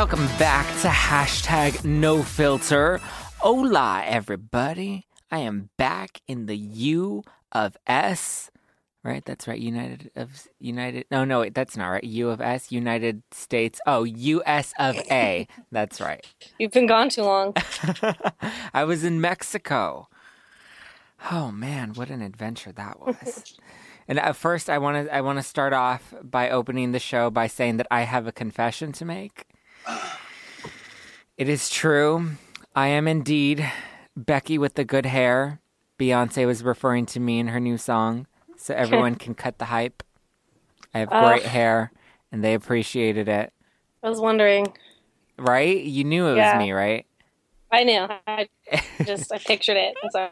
Welcome back to hashtag no filter. Hola, everybody. I am back in the U of S. Right, that's right. United of United. No, no, wait, that's not right. U of S, United States. Oh, U.S. of A. That's right. You've been gone too long. I was in Mexico. Oh man, what an adventure that was. and at first I want to I want to start off by opening the show by saying that I have a confession to make. It is true. I am indeed Becky with the good hair. Beyonce was referring to me in her new song, so everyone can cut the hype. I have great Ugh. hair, and they appreciated it. I was wondering. Right? You knew it was me, right? I knew. I just I pictured it. And so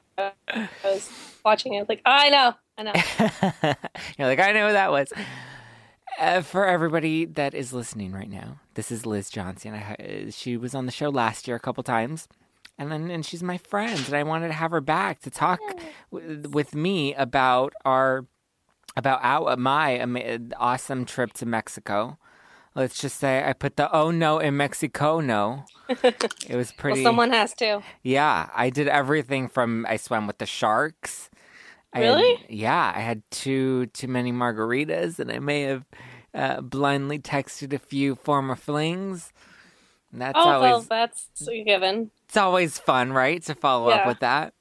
I was watching it. I was Like, oh, I know. I know. You're like, I know who that was. Uh, for everybody that is listening right now, this is Liz Johnson. I, she was on the show last year a couple times, and then and she's my friend, and I wanted to have her back to talk w- with me about our about our my ama- awesome trip to Mexico. Let's just say I put the oh no in Mexico no. It was Well, pretty. someone has to. Yeah, I did everything from I swam with the sharks. I had- Really? yeah, I had too too many margaritas, and I may have uh, blindly texted a few former flings. And that's Oh, well, always that's a given. it's always fun, right? To follow up with that.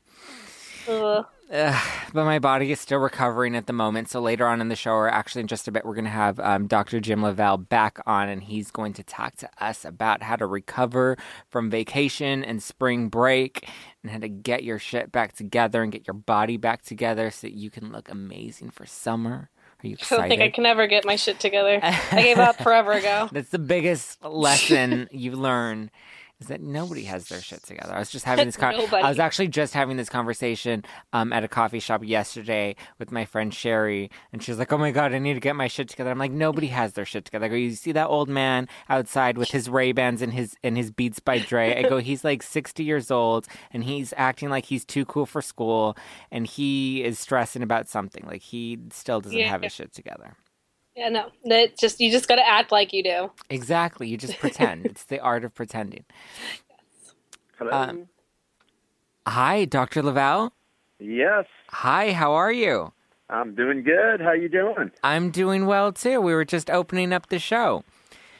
Ugh. Ugh, but my body is still recovering at the moment. So later on in the show, or actually in just a bit, we're going to have um, Dr. Jim LaValle back on, and he's going to talk to us about how to recover from vacation and spring break, and how to get your shit back together and get your body back together so that you can look amazing for summer. Are you I don't think I can ever get my shit together. I gave up forever ago. That's the biggest lesson you learn is that nobody has their shit together. I was just having this con- I was actually just having this conversation um, at a coffee shop yesterday with my friend Sherry, and she's like, "Oh my god, I need to get my shit together." I'm like, nobody has their shit together. I go, you see that old man outside with his Ray Bans and his and his Beats by Dre? I go, he's like 60 years old, and he's acting like he's too cool for school, and he is stressing about something. Like he still doesn't have his shit together. Yeah, no. That just you just got to act like you do. Exactly. You just pretend. it's the art of pretending. Yes. Hello. Um, Hi, Dr. LaValle. yes, Hi, how are you? I'm doing good. How you doing? I'm doing well too. We were just opening up the show.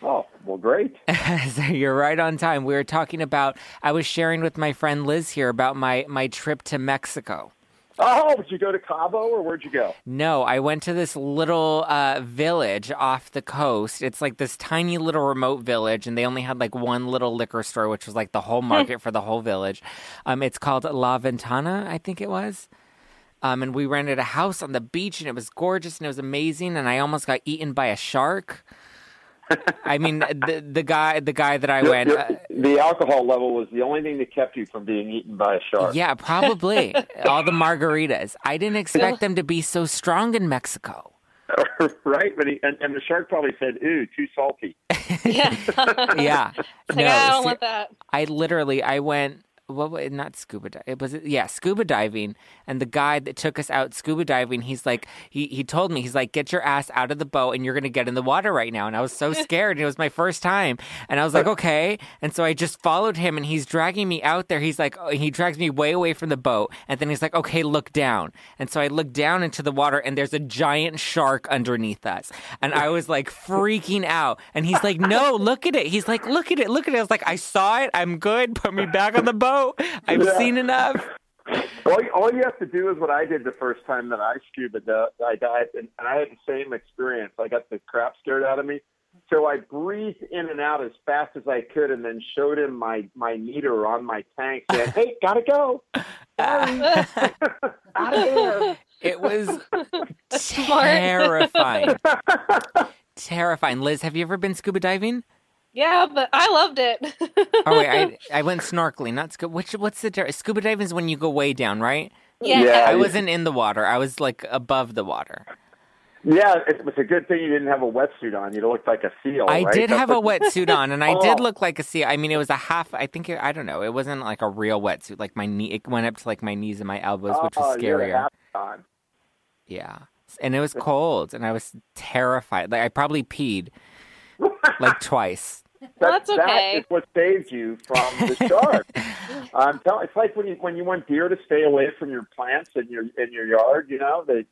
Oh, well, great. so you're right on time. We were talking about I was sharing with my friend Liz here about my my trip to Mexico. Oh, did you go to Cabo or where'd you go? No, I went to this little uh, village off the coast. It's like this tiny little remote village, and they only had like one little liquor store, which was like the whole market for the whole village. Um, it's called La Ventana, I think it was. Um, and we rented a house on the beach, and it was gorgeous and it was amazing. And I almost got eaten by a shark. I mean, the the guy the guy that I went. Uh, the alcohol level was the only thing that kept you from being eaten by a shark. yeah, probably all the margaritas. I didn't expect them to be so strong in Mexico. right? But he, and, and the shark probably said, "Ooh, too salty." Yeah. Yeah, It's like, I don't se- want that. I literally I went what wa- not scuba di- it was yeah scuba diving. And the guy that took us out scuba diving he's like he he told me he's like get your ass out of the boat and you're gonna get in the water right now. And I was so scared. And it was my first time. And I was like okay. And so I just followed him and he's dragging me out there. He's like oh, he drags me way away from the boat. And then he's like okay look down. And so I look down into the water and there's a giant shark underneath us. And I was like freaking out. And he's like no look at it. He's like look at it look at it. I was like I saw it. I'm good. Put me back on the boat I've Yeah. seen enough. All, all you have to do is what I did the first time that I scuba di- I dived, and, and I had the same experience. I got the crap scared out of me, so I breathed in and out as fast as I could, and then showed him my my meter on my tank, saying, "Hey, gotta go, out of here." it was terrifying. Terrifying. Liz have you ever been scuba diving yeah, but I loved it. oh wait I, I went snorkeling not scuba which what's the difference scuba diving is when you go way down right yeah. Yeah. I wasn't in the water I was like above the water Yeah, it was a good thing you didn't have a wetsuit on. You looked like a seal. I right? did That's have a wetsuit on, and I oh. did Oh. look like a seal. I mean, it was a half. I think it, I don't know. It wasn't like a real wetsuit. Like my knee, it went up to like my knees and my elbows, which Oh, was you had a scarier. hat. Yeah, and it was cold, and I was terrified. Like I probably peed like twice. Well, that's okay. is what saves you from the shark. I'm telling. It's like when you when you want deer to stay away from your plants in your in your yard. You know they.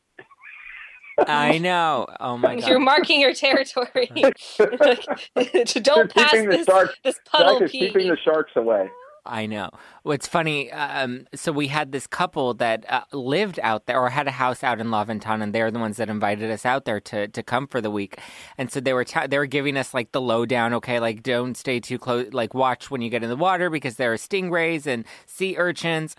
I know. Oh my god! You're marking your territory. to don't They're pass keeping the this, shark- this puddle Jack is pee. keeping the sharks away. I know. What's funny? Um, so we had this couple that uh, lived out there, or had a house out in La Ventana, and they're the ones that invited us out there to to come for the week. And so they were they were giving us like the lowdown. Okay, like don't stay too close. Like watch when you get in the water because there are stingrays and sea urchins.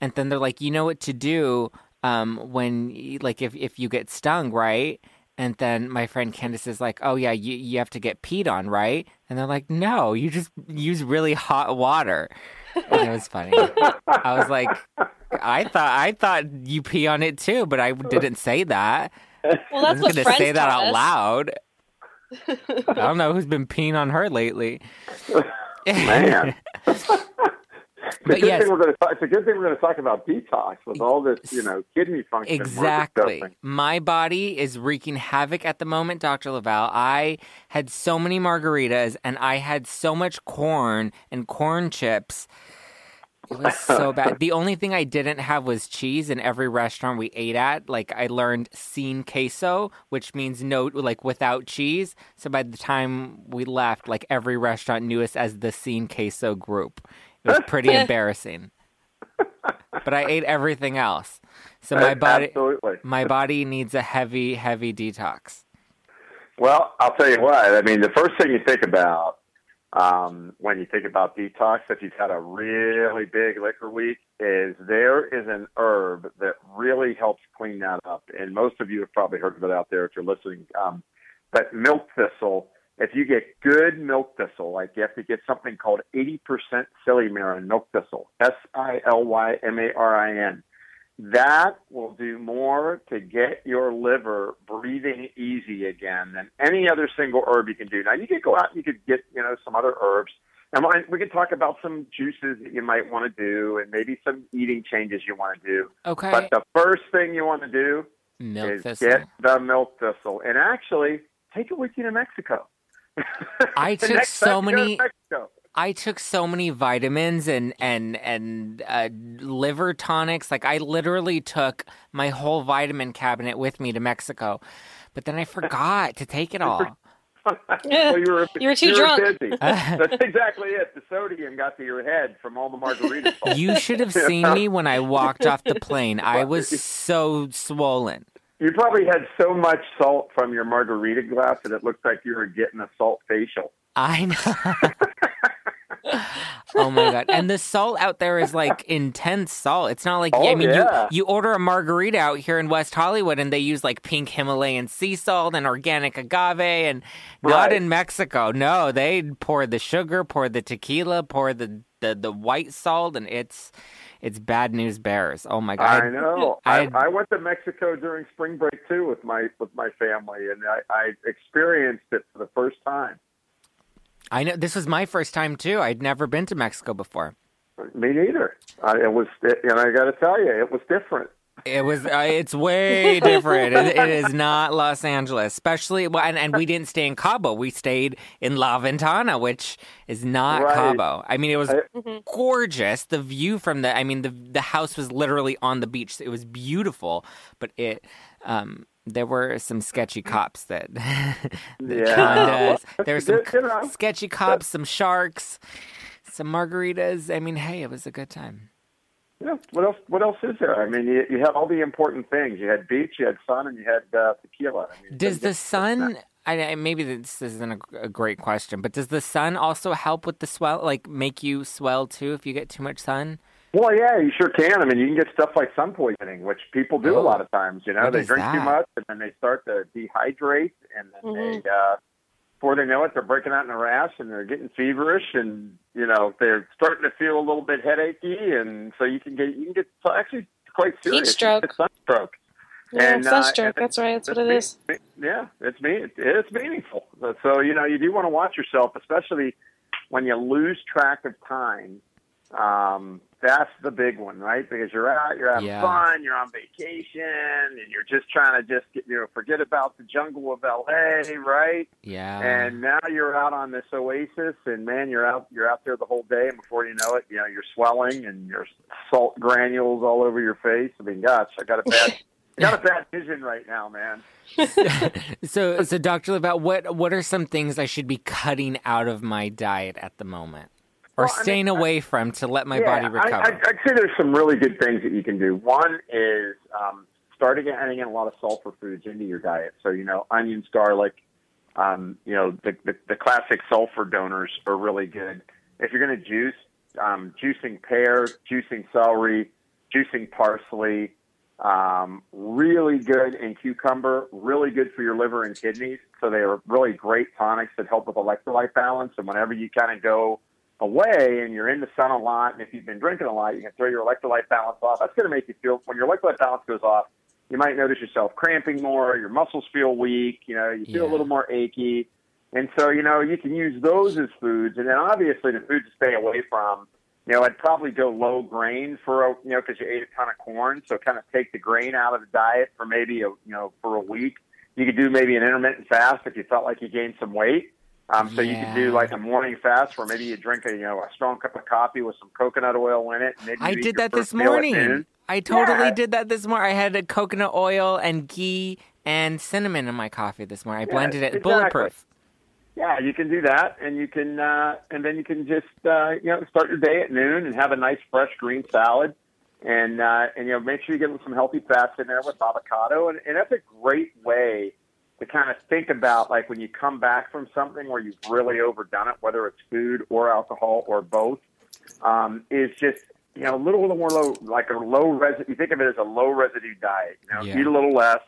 And then they're like, you know what to do um, when like if if you get stung, right? And then my friend Candace is like, "Oh yeah, you you have to get peed on, right?" And they're like, "No, you just use really hot water." And it was funny. I was like, "I thought I thought you pee on it too, but I didn't say that. well, I that's was what going to say that out us. loud." I don't know who's been peeing on her lately. Man. It's a But good yes. thing we're going to. Talk, it's a good thing we're going to talk about detox with all this, you know, kidney function. Exactly. My body is wreaking havoc at the moment, Dr. LaValle. I had so many margaritas and I had so much corn and corn chips. It was so bad. The only thing I didn't have was cheese in every restaurant we ate at. Like I learned sin queso, which means no like without cheese. So by the time we left, like every restaurant knew us as the sin queso group. It was pretty embarrassing. But I ate everything else. So my body Absolutely. my body needs a heavy, heavy detox. Well, I'll tell you what. I mean, the first thing you think about um, when you think about detox, if you've had a really big liquor week, is there is an herb that really helps clean that up. And most of you have probably heard of it out there if you're listening. Um, but milk thistle, if you get good milk thistle, like you have to get something called 80% silymarin milk thistle, S I L Y M A R I N that will do more to get your liver breathing easy again than any other single herb you can do. Now you could go out and you could get, you know, some other herbs. And we- could talk about some juices that you might want to do and maybe some eating changes you want to do. Okay. But the first thing you want to do Milk is thistle. get the milk thistle. And actually, take it with you to Mexico. I took so time to many- I took so many vitamins and and and uh, liver tonics. Like I literally took my whole vitamin cabinet with me to Mexico, but then I forgot to take it all. well, you were You were too drunk. busy. That's exactly it. The sodium got to your head from all the margaritas. You should have seen me when I walked off the plane. I was so swollen. You probably had so much salt from your margarita glass that it looked like you were getting a salt facial. I know. oh my god! And the salt out there is like intense salt. It's not like I Oh, mean yeah. you you order a margarita out here in West Hollywood and they use like pink Himalayan sea salt and organic agave and not in Mexico. No, they pour the sugar, pour the tequila, pour the the, the white salt, and it's it's bad news bears. Oh my god! I know. I I, I went to Mexico during spring break too with my with my family, and I, I experienced it for the first time. I know this was my first time too. I'd never been to Mexico before. Me neither. Uh, it was, and I got to tell you, it was different. It was. Uh, it's way different. It, it is not Los Angeles, especially. Well, and, and we didn't stay in Cabo. We stayed in La Ventana, which is not Right. Cabo. I mean, it was I- gorgeous. The view from the. I mean, the the house was literally on the beach. It was beautiful, but it. Um, there were some sketchy cops that. that Yeah. there were some you know. sketchy cops, some sharks, some margaritas. I mean, hey, it was a good time. Yeah. What else? What else is there? I mean, you, you had all the important things. You had beach, you had sun, and you had uh, tequila. I mean, Does the sun? I, I maybe this isn't a, a great question, but does the sun also help with the swell? Like make you swell too if you get too much sun? Well, yeah, you sure can. I mean, you can get stuff like sun poisoning, which people do Oh. a lot of times. You know, What they is drink too much, and then they start to dehydrate, and then Mhm. they, uh, before they know it, they're breaking out in a rash, and they're getting feverish, and you know, they're starting to feel a little bit headachy, and so you can get you can get so actually quite serious. stroke. It's sunstroke. Yeah, And, uh, sunstroke. and- That's right. That's what It's Yeah, it's me. It's meaningful. So you know, you do want to watch yourself, especially when you lose track of time. Um, that's the big one, right? Because you're out, you're having Yeah. fun, you're on vacation, and you're just trying to just get, you know forget about the jungle of LA, right? Yeah. And now you're out on this oasis, and man, you're out you're out there the whole day, and before you know it, you know you're swelling and your salt granules all over your face. I mean, gosh, I got a bad. I got a bad vision right now, man. so, so Doctor Lebat, what what are some things I should be cutting out of my diet at the moment, or Well, I mean, staying away from to let my yeah, body I, recover? I, I'd say there's some really good things that you can do. One is um, starting adding in a lot of sulfur foods into your diet. So you know, onions, garlic. Um, you know, the, the the classic sulfur donors are really good. If you're going to juice, um, juicing pear, juicing celery, juicing parsley, um, really good in cucumber, really good for your liver and kidneys. So they are really great tonics that help with electrolyte balance. And whenever you kind of go away and you're in the sun a lot, and if you've been drinking a lot, you can throw your electrolyte balance off. That's going to make you feel when your electrolyte balance goes off. You might notice yourself cramping more. Your muscles feel weak. You know, you feel Yeah. a little more achy. And so, you know, you can use those as foods. And then obviously the foods to stay away from, you know, I'd probably go low grain for, a, you know, because you ate a ton of corn. So kind of take the grain out of the diet for maybe, a, you know, for a week. You could do maybe an intermittent fast if you felt like you gained some weight. Um, so you could do like a morning fast where maybe you drink a, you know, a strong cup of coffee with some coconut oil in it. I did that this first meal at morning. I totally Yeah. did that this morning. I had a coconut oil and ghee and cinnamon in my coffee this morning. I Yeah, blended it. exactly. Bulletproof. Yeah, you can do that, and you can, uh, and then you can just, uh, you know, start your day at noon and have a nice fresh green salad, and uh, and you know, make sure you get some healthy fats in there with avocado, and, and that's a great way to kind of think about like when you come back from something where you've really overdone it, whether it's food or alcohol or both, um, is just you know a little more low, like a low residue. You think of it as a low residue diet. You know, Yeah. eat a little less,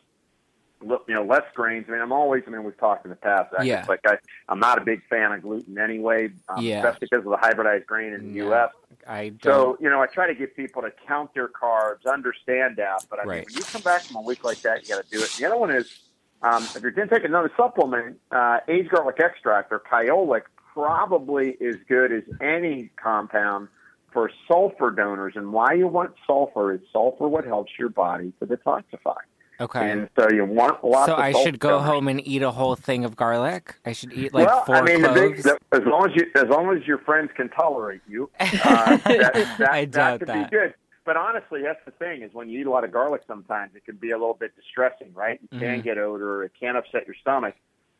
you know, less grains. I mean, I'm always. I mean, we've talked in the past. I Yeah. like I, I'm not a big fan of gluten anyway, um, Yeah. especially because of the hybridized grain in the No, U.S. I don't. So, you know, I try to get people to count their carbs, understand that. But I mean, when you come back from a week like that, you got to do it. The other one is um, if you're going to take another supplement, uh, aged garlic extract or kyolic probably is good as any compound for sulfur donors. And why you want sulfur is sulfur what helps your body to detoxify. okay. And so you want lots So of So I should go donors. home and eat a whole thing of garlic. I should eat like well, four I mean, the big, the, as long as you, as long as your friends can tolerate you, uh, that, that, I doubt that could that. be good. But honestly, that's the thing is when you eat a lot of garlic, sometimes it can be a little bit distressing, right? You can Mhm. get odor, it can upset your stomach.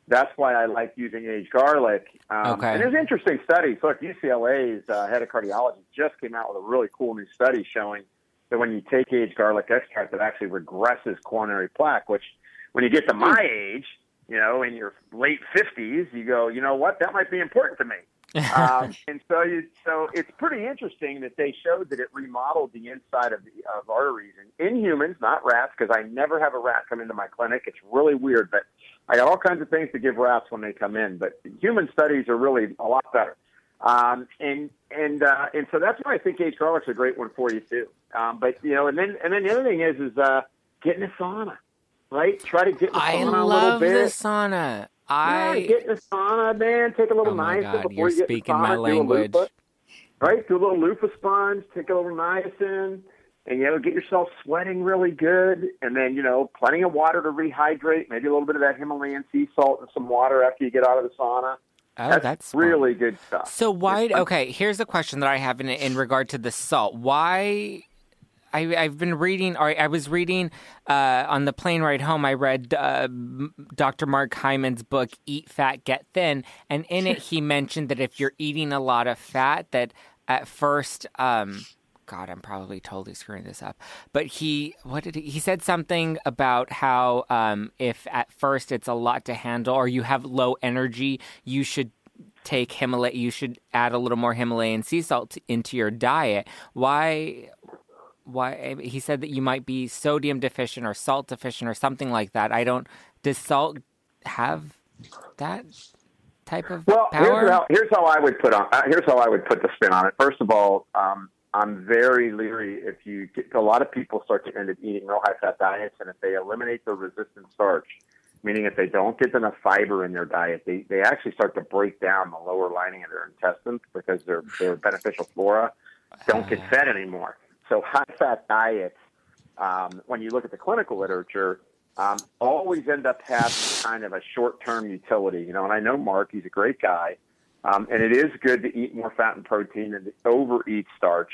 That's why I like using aged garlic. Um, Okay. And there's interesting studies. Look, UCLA's uh, head of cardiology just came out with a really cool new study showing that when you take aged garlic extract, it actually regresses coronary plaque. Which, when you get to my age, you know, in your late 50s, you go, you know what, that might be important to me um, and so you, so it's pretty interesting that they showed that it remodeled the inside of the of arteries in, in humans, not rats, because I never have a rat come into my clinic. It's really weird, but I got all kinds of things to give rats when they come in. But human studies are really a lot better. Um, and and uh, and so that's why I think aged garlic's a great one for you too. Um, but you know, and then and then the other thing is is uh, get in a sauna, right? Try to get in a I sauna a little love bit. the sauna. I Yeah, get in the sauna, man. Take a little Oh my God, before you're you get in the speaking my sauna, do a language. loop. right? Do a little loofah sponge, take a little niacin, and you know, get yourself sweating really good, and then you know, plenty of water to rehydrate. Maybe a little bit of that Himalayan sea salt and some water after you get out of the sauna. Oh, that's, that's really good stuff. So why? Okay, here's a question that I have in in regard to the salt. Why? I, I've been reading, or I was reading uh, on the plane ride home. I read uh, Dr. Mark Hyman's book, "Eat Fat, Get Thin," and in it he mentioned that if you're eating a lot of fat, that at first, um, God, I'm probably totally screwing this up. But he, what did he? He said something about how um, if at first it's a lot to handle, or you have low energy, you should take Himalaya. You should add a little more Himalayan sea salt into your diet. Why? Why? He said that you might be sodium deficient or salt deficient or something like that. I don't. Does salt have that type of well, power? Here's how, here's how I would put on. Uh, here's how I would put the spin on it. First of all, um, I'm very leery if you get a lot of people start to end up eating real high fat diets, and if they eliminate the resistant starch, meaning if they don't get enough fiber in their diet, they, they actually start to break down the lower lining of their intestines because their their beneficial flora don't get fed anymore. So high fat diets, um, when you look at the clinical literature, um, always end up having kind of a short term utility. You know, and I know Mark, he's a great guy. Um, and it is good to eat more fat and protein and to overeat starch.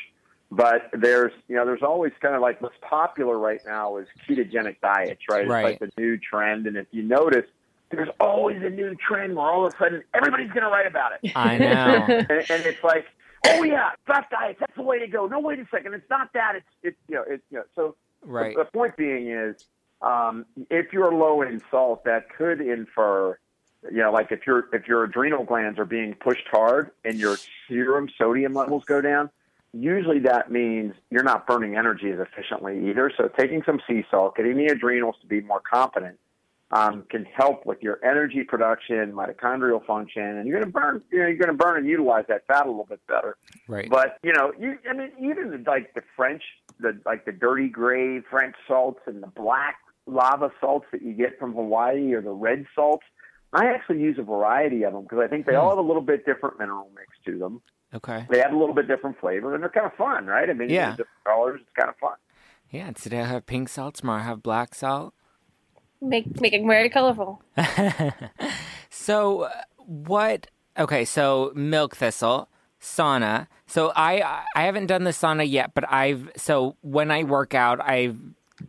But there's, you know, there's always kind of like what's popular right now is ketogenic diets, right? Right. It's like the new trend. And if you notice, there's always a new trend where all of a sudden everybody's going to write about it. I know. and, and it's like, oh yeah, fat diets, that's the way to go. No, wait a second, it's not that. It's, it's, you know, it's, you know, so Right. the, the point being is, um, if you're low in salt, that could infer you know, like if your if your adrenal glands are being pushed hard and your serum sodium levels go down, usually that means you're not burning energy as efficiently either. So taking some sea salt, getting the adrenals to be more competent, um, can help with your energy production, mitochondrial function, and you're going to burn. You know, you're going to burn and utilize that fat a little bit better. Right. But you know, you I mean, even like the French, the like the dirty gray French salts and the black lava salts that you get from Hawaii or the red salts. I actually use a variety of them because I think they all have a little bit different mineral mix to them. Okay. They have a little bit different flavor, and they're kind of fun, right? I mean, Yeah. different colors, it's kind of fun. Yeah. Today I have pink salt. Tomorrow I have black salt. Make make it very colorful. So what? Okay, so milk thistle sauna. So I I haven't done the sauna yet, but I've so when I work out, I've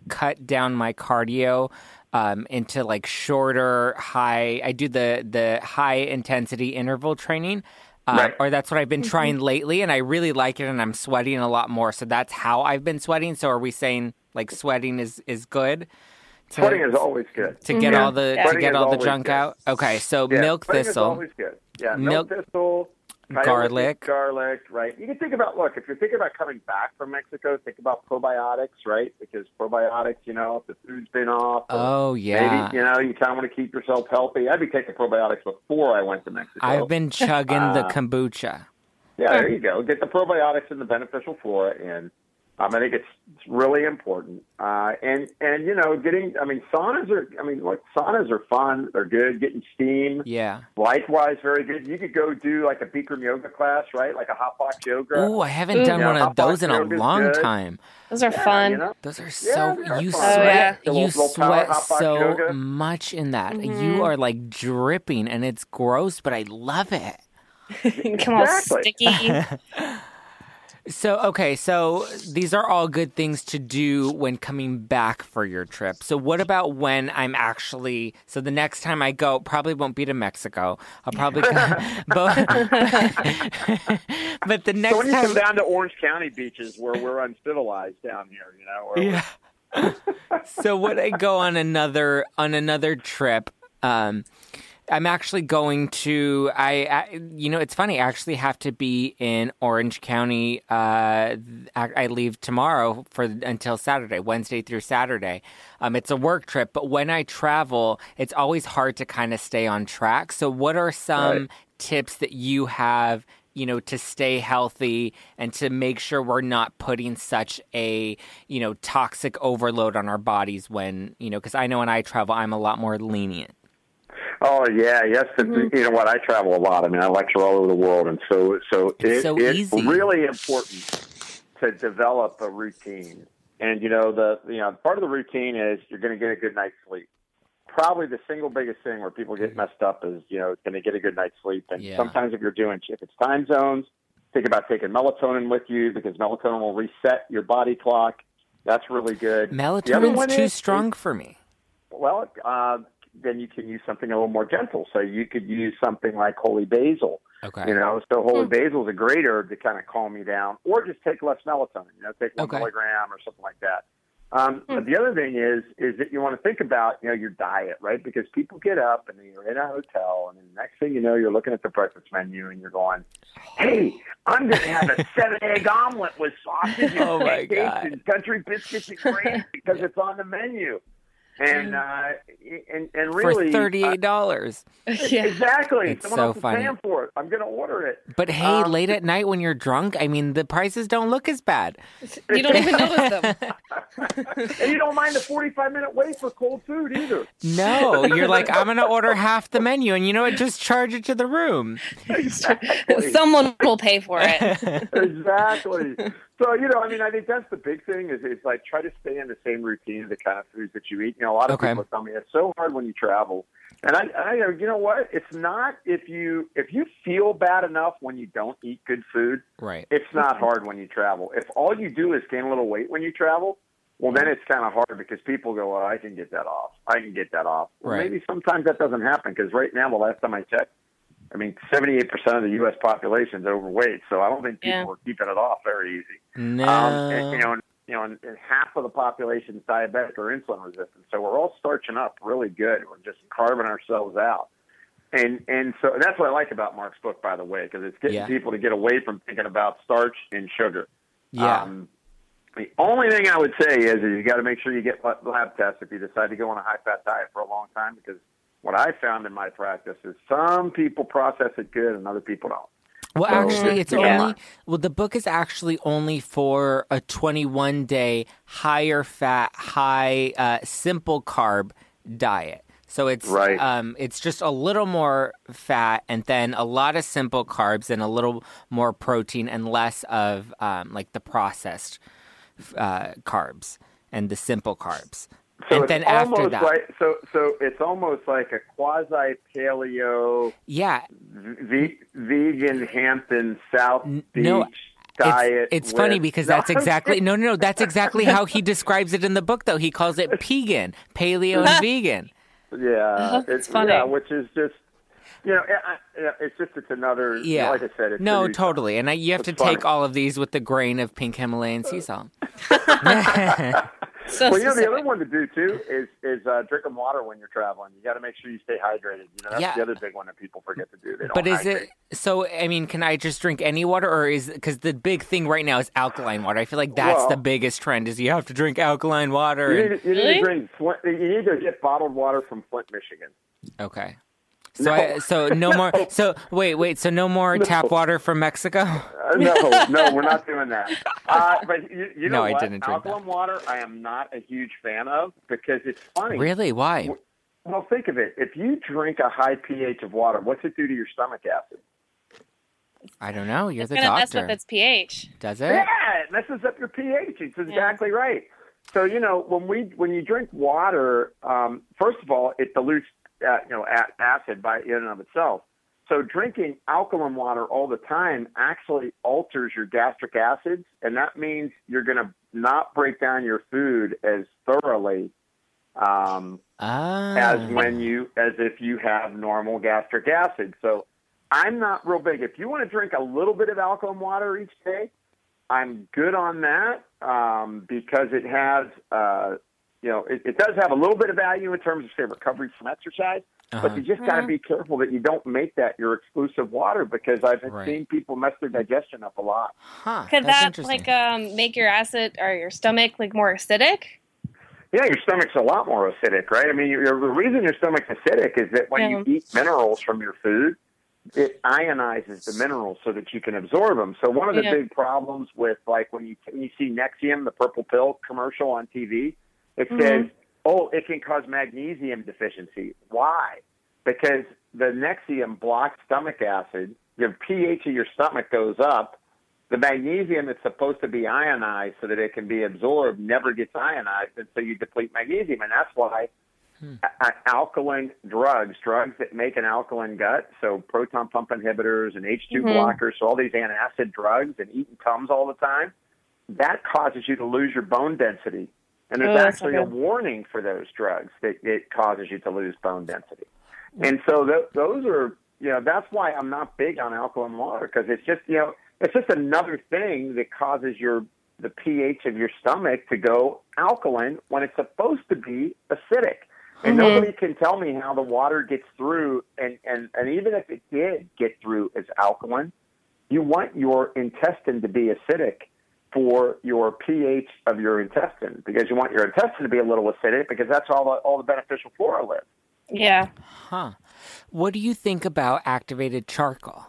cut down my cardio um, into like shorter high. I do the the high intensity interval training. Uh, Right. Or that's what I've been trying lately, and I really like it, and I'm sweating a lot more. So that's how I've been sweating. So are we saying like sweating is is good? To- Sweating is always good. to get Mhm. all the to get all the junk good. out. Okay, so Yeah, milk sweating is thistle. always good. Yeah, Milk- milk, thistle, Garlic. garlic, right? You can think about look if you're thinking about coming back from Mexico, think about probiotics, right? Because probiotics, you know, if the food's been off, Oh yeah, maybe you know you kind of want to keep yourself healthy. I'd be taking probiotics before I went to Mexico. I've been chugging the Uh, kombucha. Yeah, there you go. Get the probiotics and the beneficial flora in. Um, I think it's, it's really important. Uh, and and you know, getting. I mean, saunas are. I mean, like saunas are fun. They're good. Getting steam. Yeah. Likewise, very good. You could go do like a Bikram yoga class, right? Like a hot box yoga. Oh, I haven't Ooh. done Yeah, one of those in a long good. time. Those are Yeah, fun. You know? Those are so they're you fun. Oh, sweat yeah. You little- little sweat so yoga. much in that. Mhm. You are like dripping and it's gross, but I love it. Come on, Exactly. sticky. So okay, so these are all good things to do when coming back for your trip. So what about when I'm actually so the next time I go probably won't be to Mexico. I'll probably go, but but the next So when you time come down to Orange County beaches, where we're uncivilized down here, you know, Yeah. so when I go on another on another trip, um, I'm actually going to. I, I, you know, it's funny. I actually have to be in Orange County. Uh, I, I leave tomorrow for until Saturday, Wednesday through Saturday. Um, it's a work trip, but when I travel, it's always hard to kind of stay on track. So, what are some Right. tips that you have? you know, to stay healthy and to make sure we're not putting such a, you know, toxic overload on our bodies when, you know, because I know when I travel, I'm a lot more lenient. Oh yeah, yes. Mhm. You know what? I travel a lot. I mean, I lecture all over the world, and so so It's it, so it's really important to develop a routine. And you know the you know part of the routine is you're going to get a good night's sleep. Probably the single biggest thing where people get messed up is you know can they get a good night's sleep? And Yeah. sometimes if you're doing if it's time zones, think about taking melatonin with you because melatonin will reset your body clock. That's really good. Melatonin's too is- strong for me. well, uh, then you can use something a little more gentle. So you could use something like holy basil. Okay. You know, so holy Hmm. basil is a great herb to kind of calm you down, or just take less melatonin. You know, take one Okay. milligram or something like that. Um, Hmm. But the other thing is, is that you want to think about, you know, your diet, right? Because people get up and you're in a hotel, and then the next thing you know, you're looking at the breakfast menu and you're going, "Hey, I'm going to have a seven egg omelet with sausage and Oh, my pancakes God. and country biscuits and gravy because it's on the menu." And uh, and and really for thirty-eight dollars. yeah. Exactly. It's Someone so funny. paying for it. I'm going to order it. but hey, Um, late at night when you're drunk, I mean, the prices don't look as bad. You don't even notice them. and you don't mind the 45 minute wait for cold food either. No, you're like, I'm gonna order half the menu, and you know what? Just charge it to the room. Someone will pay for it. exactly. So you know, I mean, I think that's the big thing is is like try to stay in the same routine of the kind of foods that you eat. You know, a lot of Okay. people tell me it's so hard when you travel, and I, I, you know what? It's not if you if you feel bad enough when you don't eat good food. right. It's not hard when you travel. If all you do is gain a little weight when you travel, well, then it's kind of hard because people go, "Well, I can get that off. I can get that off." Well, Right. maybe sometimes that doesn't happen because right now, the last time I checked, I mean, seventy-eight percent of the U.S. population is overweight, so I don't think people Yeah. are keeping it off very easy. No. Um, and, you know, and, you know, and, and half of the population is diabetic or insulin resistant, so we're all starching up really good. We're just carving ourselves out. And and so that's what I like about Mark's book, by the way, because it's getting Yeah. people to get away from thinking about starch and sugar. yeah. Um, the only thing I would say is, is you got to make sure you get lab- lab tests if you decide to go on a high fat diet for a long time. Because what I found in my practice is some people process it good and other people don't. Well, So, actually, it's yeah. only well. The book is actually only for a 21 day higher fat, high uh, simple carb diet. So it's Right. um, it's just a little more fat, and then a lot of simple carbs, and a little more protein, and less of um, like the processed uh, carbs and the simple carbs. So and it's then after almost that, like so so it's almost like a quasi paleo yeah, v- vegan Hampton South N- Beach no, diet. It's, it's funny because that's exactly no, no, no. That's exactly how he describes it in the book, though. He calls it pegan, paleo, and vegan. Yeah, uh-huh. it's funny. Yeah, which is just you know, I, I, it's just it's another. Yeah, like I said, it's no, the totally. And I, you have It's to take all of these with the grain of pink Himalayan sea salt. So Well, you know, the other one to do too is is uh, drinking water when you're traveling. You got to make sure you stay hydrated. You know, that's Yeah. the other big one that people forget to do. They don't but is hydrate. it so? I mean, can I just drink any water, or is because the big thing right now is alkaline water? I feel like that's Well- the biggest trend. Is you have to drink alkaline water. You And, need, you need Really? to drink. Flint, you need to get bottled water from Flint, Michigan. okay. So, No. I, so no more. So wait, wait. So no more tap water from Mexico. Uh, no, no, we're not doing that. Uh, but you, you know No, I didn't drink that. Alkaline water, I am not a huge fan of because it's funny. Really? Why? Well, think of it. If you drink a high pH of water, what's it do to your stomach acid? I don't know. You're It's the gonna mess doctor. with its pH. Does it? Yeah, it messes up your pH. It's exactly right. So you know when we when you drink water, um, first of all, it dilutes uh, you know a- acid by in and of itself. So drinking alkaline water all the time actually alters your gastric acids, and that means you're going to not break down your food as thoroughly um, Ah. as when you as if you have normal gastric acid. So I'm not real big. If you want to drink a little bit of alkaline water each day, I'm good on that um, because it has, uh, you know, it, it does have a little bit of value in terms of say recovery from exercise. Uh-huh. But you just got to be careful that you don't make that your exclusive water because I've Right. seen people mess their digestion up a lot. Huh. Could that's that like um make your acid or your stomach like more acidic? Yeah, your stomach's a lot more acidic, right? I mean, your, the reason your stomach's acidic is that when Yeah. you eat minerals from your food, it ionizes the minerals so that you can absorb them. So one of the Yeah. big problems with like when you when you see Nexium, the purple pill commercial on TV, it Mhm. says, "Oh, it can cause magnesium deficiency." Why? because the Nexium blocks stomach acid. Your pH of your stomach goes up. The magnesium that's supposed to be ionized so that it can be absorbed never gets ionized, and so you deplete magnesium, and that's why a- a- alkaline drugs, drugs that make an alkaline gut, so proton pump inhibitors and H2 Mhm. blockers, so all these antacid drugs and eating Tums all the time, that causes you to lose your bone density. And there's Oh, actually a warning for those drugs that it causes you to lose bone density. And so th- those are, you know, that's why I'm not big on alkaline water because it's just, you know, it's just another thing that causes your the pH of your stomach to go alkaline when it's supposed to be acidic. And Mhm. nobody can tell me how the water gets through. And, and, and even if it did get through as alkaline, you want your intestine to be acidic for your pH of your intestine because you want your intestine to be a little acidic because that's all the, all the beneficial flora live. Yeah. Huh. What do you think about activated charcoal?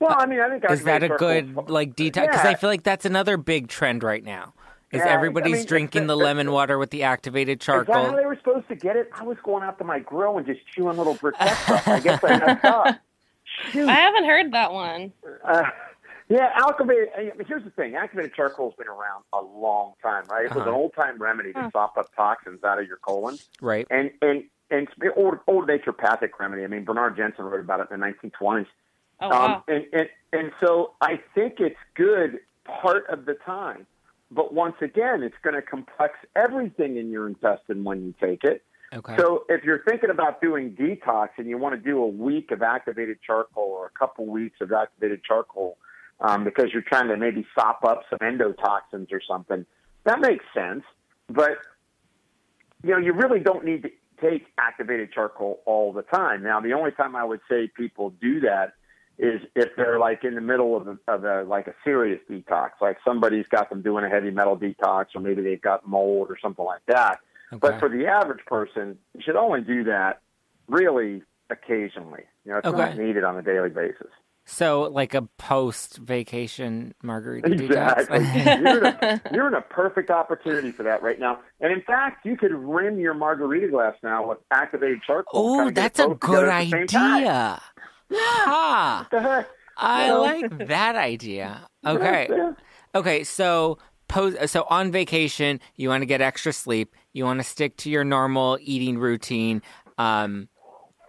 Well, I mean, I think Is that a good charcoal- like detox? Because I feel like that's another big trend right now. Is Yeah, I everybody's mean, drinking the lemon water with the activated charcoal? Is that how charcoal? they were supposed to get it? I was going out to my grill and just chewing little briquettes up. I guess I messed up. Shoot. I haven't heard that one. Uh, yeah. I mean, here's the thing: activated charcoal's been around a long time, right? It was an Uh-huh. old time remedy to sop up toxins out of your colon, Right. and and and it's an old old naturopathic remedy. I mean, Bernard Jensen wrote about it in the 1920s. Oh wow. Um, and, and and so I think it's good part of the time, but once again, it's going to complex everything in your intestine when you take it. Okay. So if you're thinking about doing detox and you want to do a week of activated charcoal or a couple weeks of activated charcoal um, because you're trying to maybe sop up some endotoxins or something, that makes sense. But you know, you really don't need to take activated charcoal all the time. Now, the only time I would say people do that is if they're like in the middle of a, of a like a serious detox, like somebody's got them doing a heavy metal detox, or maybe they've got mold or something like that. But for the average person, you should only do that really occasionally. You know, it's not needed on a daily basis. So like a post vacation margarita Exactly. you're, in a, you're in a perfect opportunity for that right now. And in fact, you could rim your margarita glass now with activated charcoal. Oh, that's a good together at the same time. idea. Ha! What the heck? I know? like that idea. Okay. Yeah. Okay, so pose, so on vacation, you want to get extra sleep. You want to stick to your normal eating routine. Um,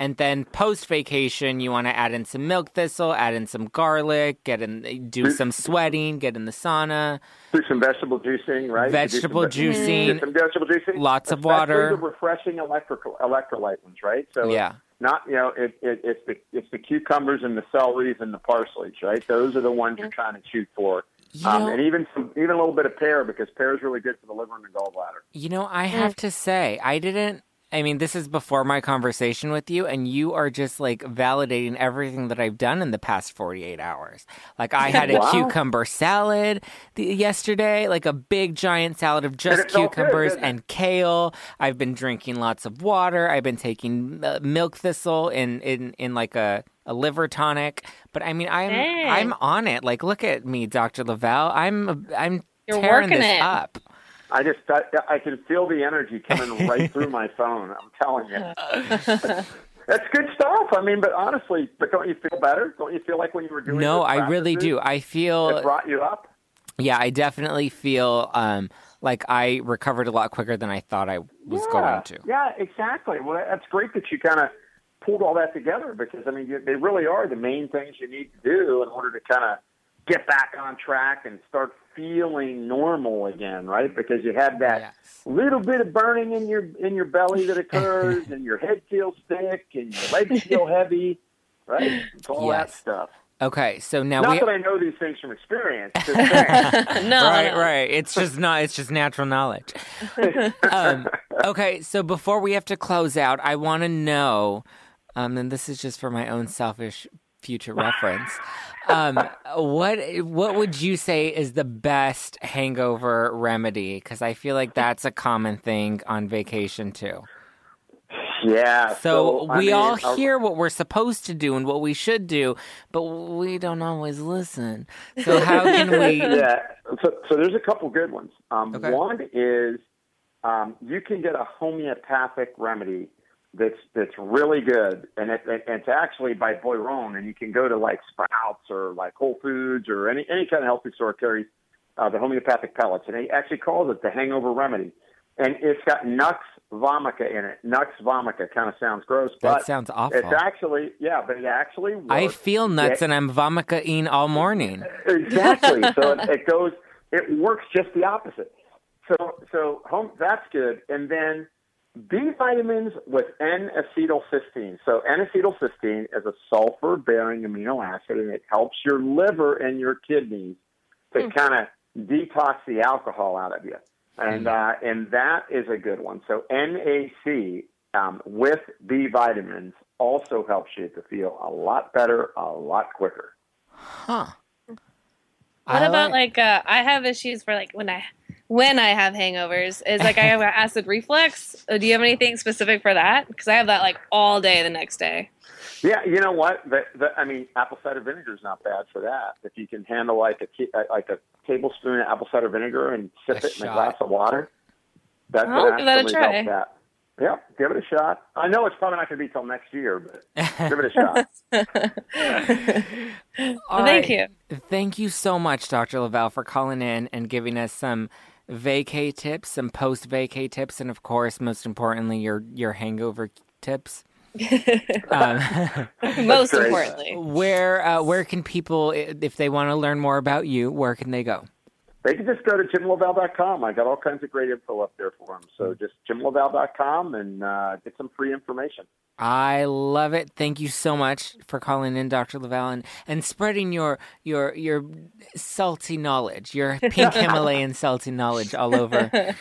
and then post vacation, you want to add in some milk thistle, add in some garlic, get in, do some sweating, get in the sauna, Do some vegetable juicing, right? Do vegetable some, juicing. do some vegetable juicing. Lots of water. The refreshing electrical electrolyte ones, right? So Yeah. not you know it, it, it's the it's the cucumbers and the celeries and the parsleys, right? Those are the ones you're trying to shoot for. You Um, and even some, even a little bit of pear because pear is really good for the liver and the gallbladder. You know, I have to say, I didn't. I mean, this is before my conversation with you, and you are just like validating everything that I've done in the past 48 hours. Like, I had a Wow. cucumber salad the, yesterday, like a big giant salad of just felt good, cucumbers and kale. I've been drinking lots of water. I've been taking uh, milk thistle in, in, in like a, a liver tonic. But I mean, I'm Dang. I'm on it. Like, look at me, Dr. LaValle. I'm I'm You're tearing working this it. up. I just I, I can feel the energy coming right through my phone. I'm telling you, that's good stuff. I mean, but honestly, but don't you feel better? Don't you feel like when you were doing? No, I really do. I feel It brought you up. Yeah, I definitely feel um, like I recovered a lot quicker than I thought I was yeah, going to. Yeah, exactly. Well, that's great that you kind of pulled all that together because I mean, you, they really are the main things you need to do in order to kind of get back on track and start feeling normal again, right? Because you have that Yes. little bit of burning in your in your belly that occurs, and your head feels thick, and your legs feel heavy, right? It's all that stuff. Okay, so now Not we that I know these things from experience. Just no, right, no. right. It's just not. It's just natural knowledge. um, okay, so before we have to close out, I want to know, um, and this is just for my own selfish future reference. Um, what what would you say is the best hangover remedy? Because I feel like that's a common thing on vacation too. yeah. So, I we mean, all uh, hear what we're supposed to do and what we should do, but we don't always listen. So how can we? yeah. So, so there's a couple good ones. Um, Okay. One is um, you can get a homeopathic remedy that's that's really good, and it, it, it's actually by Boiron, and you can go to like Sprouts or like Whole Foods or any any kind of healthy store carries uh, the homeopathic pellets, and he actually calls it the hangover remedy, and it's got Nux vomica in it. Nux vomica kind of sounds gross, That but sounds awful. it's actually yeah, but it actually works. I feel nuts It- and I'm vomicaing all morning. exactly. so it, it goes, it works just the opposite. So, so home, that's good. And then B vitamins with N-acetylcysteine. So N-acetylcysteine is a sulfur-bearing amino acid, and it helps your liver and your kidneys to kind of detox the alcohol out of you. And uh, and that is a good one. So NAC um, with B vitamins also helps you to feel a lot better, a lot quicker. Huh. What I about like uh, I have issues for like when I when I have hangovers is like I have acid reflux. Uh, Do you have anything specific for that? Because I have that like all day the next day. Yeah, you know what? The, the, I mean, apple cider vinegar is not bad for that. If you can handle like a uh, like a tablespoon of apple cider vinegar and sip A it in a glass of water, that I'll can give that a actually try. help that. Yeah, give it a shot. I know it's probably not going to be till next year, but give it a shot. Well, thank right. you. Thank you so much, Dr. LaValle, for calling in and giving us some vacay tips, some post vacay tips, and of course, most importantly, your your hangover tips. um, Most importantly, where uh, where can people, if they want to learn more about you, where can they go? They can just go to jimlavalle.com. I got all kinds of great info up there for them. So just jimlavalle.com and uh, get some free information. I love it. Thank you so much for calling in, Dr. LaValle, and, and spreading your your your salty knowledge, your pink Himalayan salty knowledge all over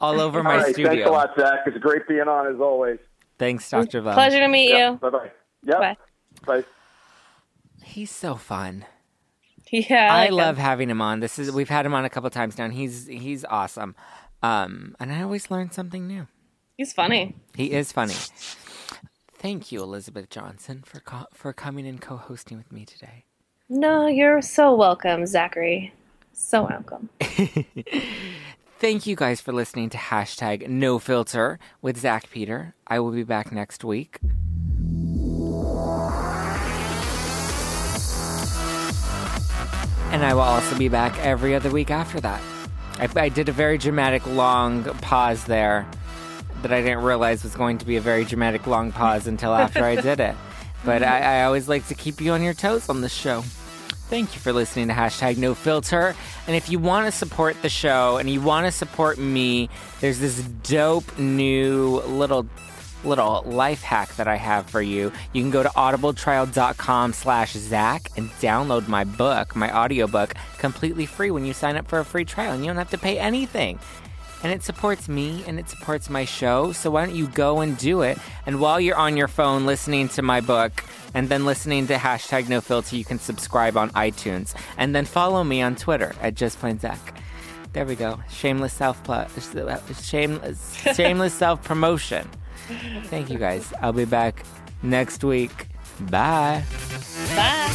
all over my all right, studio. thanks a lot, Zack. It's great being on as always. Thanks, Dr. LaValle. pleasure to meet you. Bye bye. Yep. Bye. Bye. He's so fun. Yeah, I, like him. love having him on. This is we've had him on a couple times now. And he's he's awesome, um, and I always learn something new. He's funny. He is funny. Thank you, Elizabeth Johnson, for co- for coming and co-hosting with me today. No, you're so welcome, Zachary. So welcome. Thank you guys for listening to hashtag No Filter with Zack Peter. I will be back next week. And I will also be back every other week after that. I, I did a very dramatic long pause there that I didn't realize was going to be a very dramatic long pause until after I did it. But I, mm-hmm. I always like to keep you on your toes on this show. Thank you for listening to hashtag no filter. And if you want to support the show and you want to support me, there's this dope new little little life hack that I have for you. You can go to audibletrial.com slash Zack and download my book, my audiobook, completely free when you sign up for a free trial and you don't have to pay anything. And it supports me and it supports my show. So why don't you go and do it? And while you're on your phone listening to my book and then listening to hashtag no filter, you can subscribe on iTunes and then follow me on Twitter at just plain Zack. There we go. Shameless self shameless shameless self promotion. Thank you guys. I'll be back next week. Bye. Bye.